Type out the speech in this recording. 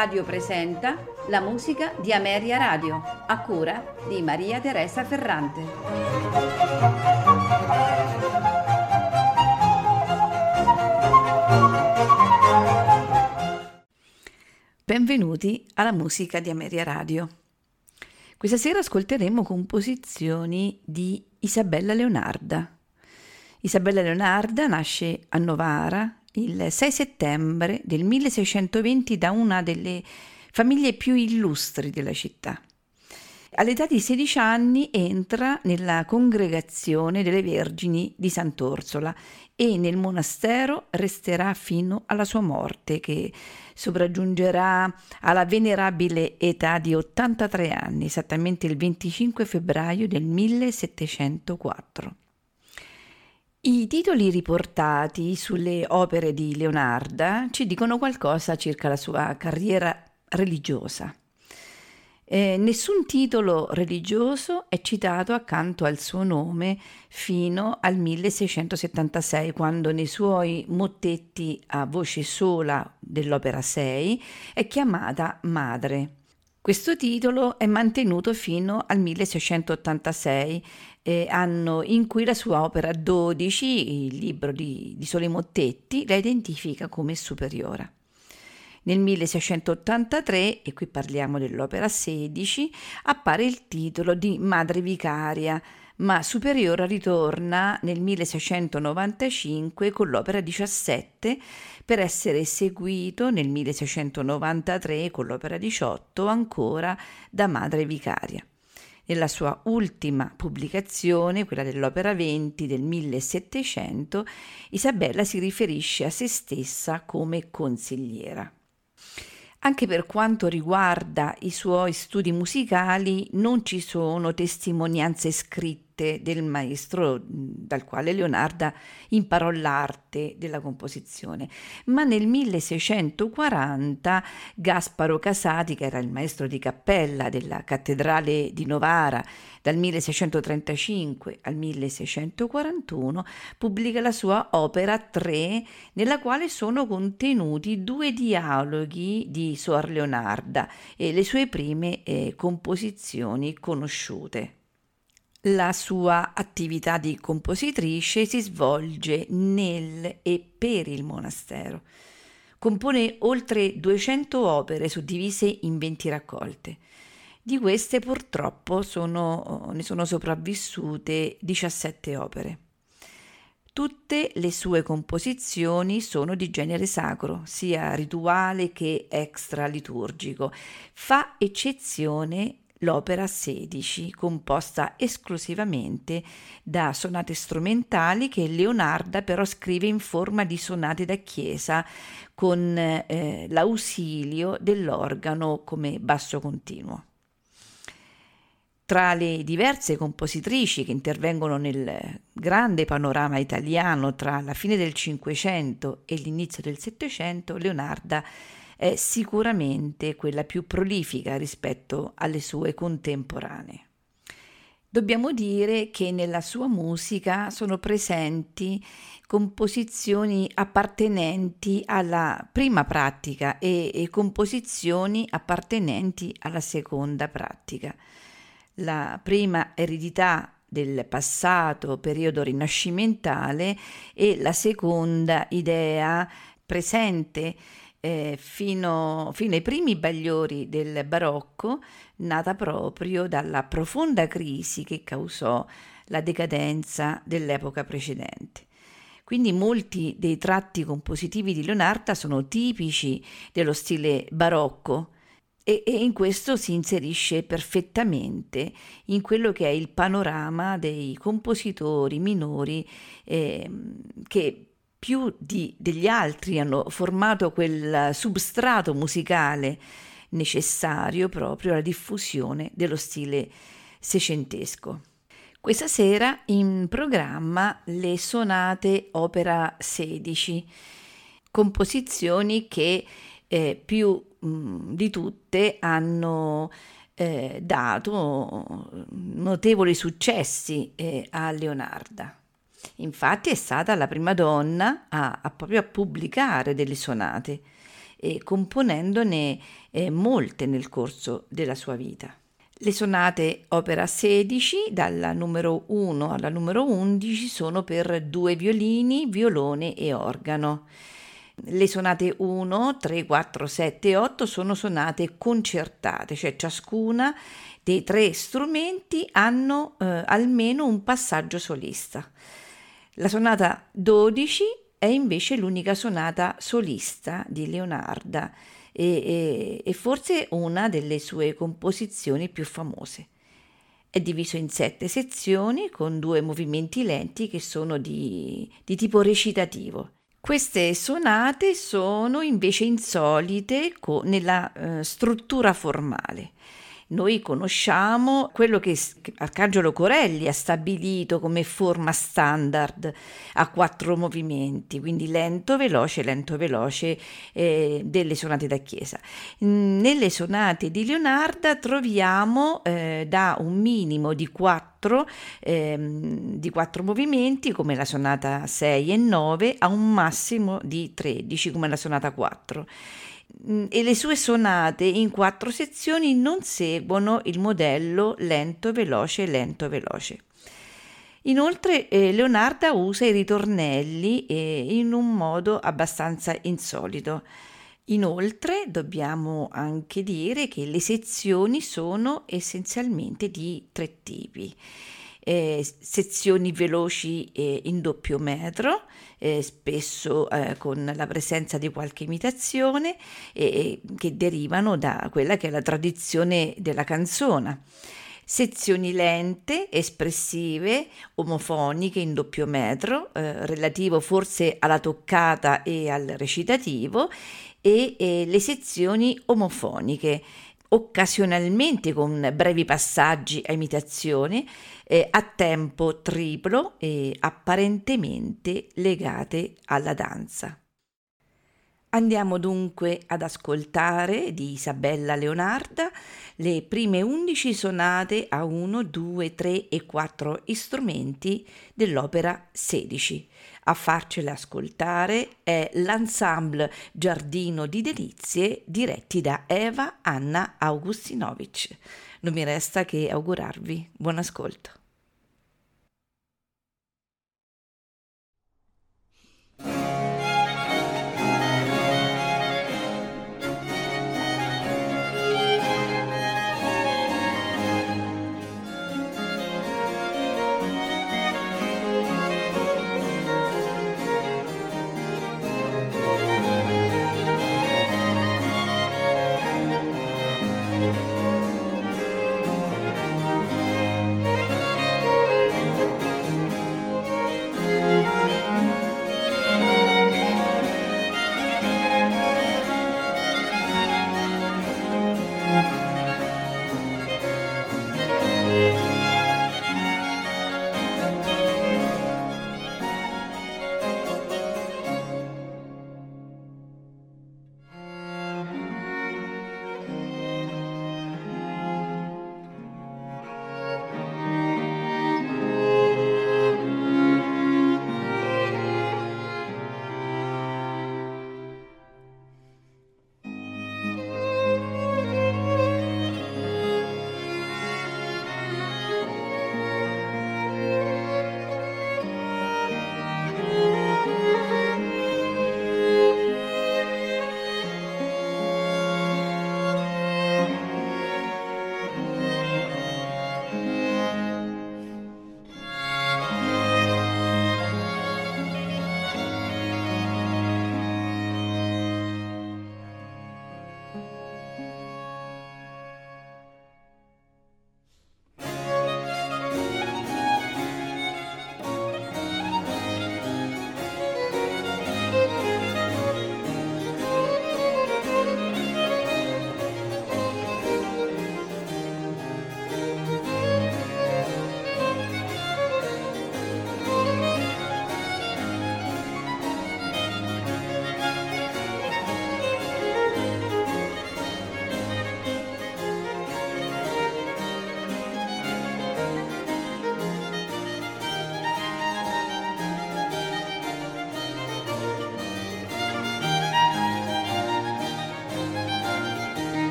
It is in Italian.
Radio presenta la musica di Ameria Radio, a cura di Maria Teresa Ferrante. Benvenuti alla musica di Ameria Radio. Questa sera ascolteremo composizioni di Isabella Leonarda. Isabella Leonarda nasce a Novara il 6 settembre del 1620 da una delle famiglie più illustri della città. All'età di 16 anni entra nella congregazione delle Vergini di Sant'Orsola e nel monastero resterà fino alla sua morte, che sopraggiungerà alla venerabile età di 83 anni, esattamente il 25 febbraio del 1704. I titoli riportati sulle opere di Leonarda ci dicono qualcosa circa la sua carriera religiosa. Eh, nessun titolo religioso è citato accanto al suo nome fino al 1676, quando nei suoi mottetti a voce sola dell'opera 6 è chiamata Madre. Questo titolo è mantenuto fino al 1686 eh, anno in cui la sua opera 12, il libro di, di Sole Mottetti, la identifica come superiora. Nel 1683, e qui parliamo dell'opera 16, appare il titolo di Madre Vicaria, ma Superiora ritorna nel 1695 con l'opera 17 per essere eseguito nel 1693 con l'opera 18 ancora da Madre Vicaria. Nella sua ultima pubblicazione, quella dell'opera 20 del 1700, Isabella si riferisce a se stessa come consigliera. Anche per quanto riguarda i suoi studi musicali non ci sono testimonianze scritte arte del maestro dal quale Leonarda imparò l'arte della composizione. Ma nel 1640 Gasparo Casati, che era il maestro di cappella della cattedrale di Novara dal 1635 al 1641, pubblica la sua opera 3, nella quale sono contenuti due dialoghi di Suor Leonarda e le sue prime eh, composizioni conosciute. La sua attività di compositrice si svolge nel e per il monastero. Compone oltre 200 opere suddivise in 20 raccolte. Di queste purtroppo sono, ne sono sopravvissute 17 opere. Tutte le sue composizioni sono di genere sacro, sia rituale che extra liturgico. Fa eccezione l'opera 16, composta esclusivamente da sonate strumentali che Leonarda però scrive in forma di sonate da chiesa con eh, l'ausilio dell'organo come basso continuo. Tra le diverse compositrici che intervengono nel grande panorama italiano tra la fine del Cinquecento e l'inizio del Settecento, Leonarda è sicuramente quella più prolifica rispetto alle sue contemporanee. Dobbiamo dire che nella sua musica sono presenti composizioni appartenenti alla prima pratica e, e, composizioni appartenenti alla seconda pratica. La prima eredità del passato periodo rinascimentale e la seconda idea presente eh, fino, fino ai primi bagliori del barocco, nata proprio dalla profonda crisi che causò la decadenza dell'epoca precedente. Quindi molti dei tratti compositivi di Leonarda sono tipici dello stile barocco e, in questo si inserisce perfettamente in quello che è il panorama dei compositori minori eh, che più di, degli altri hanno formato quel substrato musicale necessario proprio alla diffusione dello stile seicentesco. Questa sera in programma le sonate opera 16, composizioni che eh, più mh, di tutte hanno eh, dato notevoli successi eh, a Leonarda. Infatti è stata la prima donna a, a proprio pubblicare delle sonate e componendone eh, molte nel corso della sua vita. Le sonate opera 16 dalla numero 1 alla numero 11 sono per due violini, violone e organo. Le sonate 1, 3, 4, 7 e 8 sono sonate concertate, cioè ciascuna dei tre strumenti hanno eh, almeno un passaggio solista. La sonata 12 è invece l'unica sonata solista di Leonarda e, e, e forse una delle sue composizioni più famose. È diviso in sette sezioni con due movimenti lenti che sono di, di tipo recitativo. Queste sonate sono invece insolite co- nella eh, struttura formale. Noi conosciamo quello che Arcangelo Corelli ha stabilito come forma standard a quattro movimenti, quindi lento, veloce, lento, veloce eh, delle sonate da chiesa. Nelle sonate di Leonarda troviamo eh, da un minimo di quattro, ehm, di quattro movimenti come la sonata 6 e 9 a un massimo di 13 come la sonata 4. Mm, e le sue sonate in quattro sezioni non seguono il modello lento, veloce, lento, veloce. Inoltre eh, Leonarda usa i ritornelli eh, in un modo abbastanza insolito. Inoltre dobbiamo anche dire che le sezioni sono essenzialmente di tre tipi eh, sezioni veloci eh, in doppio metro, eh, spesso eh, con la presenza di qualche imitazione, che derivano da quella che è la tradizione della canzone. Sezioni lente, espressive, omofoniche in doppio metro, eh, relativo forse alla toccata e al recitativo, e le sezioni omofoniche occasionalmente con brevi passaggi a imitazione, eh, a tempo triplo e apparentemente legate alla danza. Andiamo dunque ad ascoltare di Isabella Leonarda le prime undici sonate a 1, 2, 3 e 4 strumenti dell'opera 16. A farcele ascoltare è l'ensemble Giardino di Delizie diretti da Eva Anna Augustinovic. Non mi resta che augurarvi buon ascolto.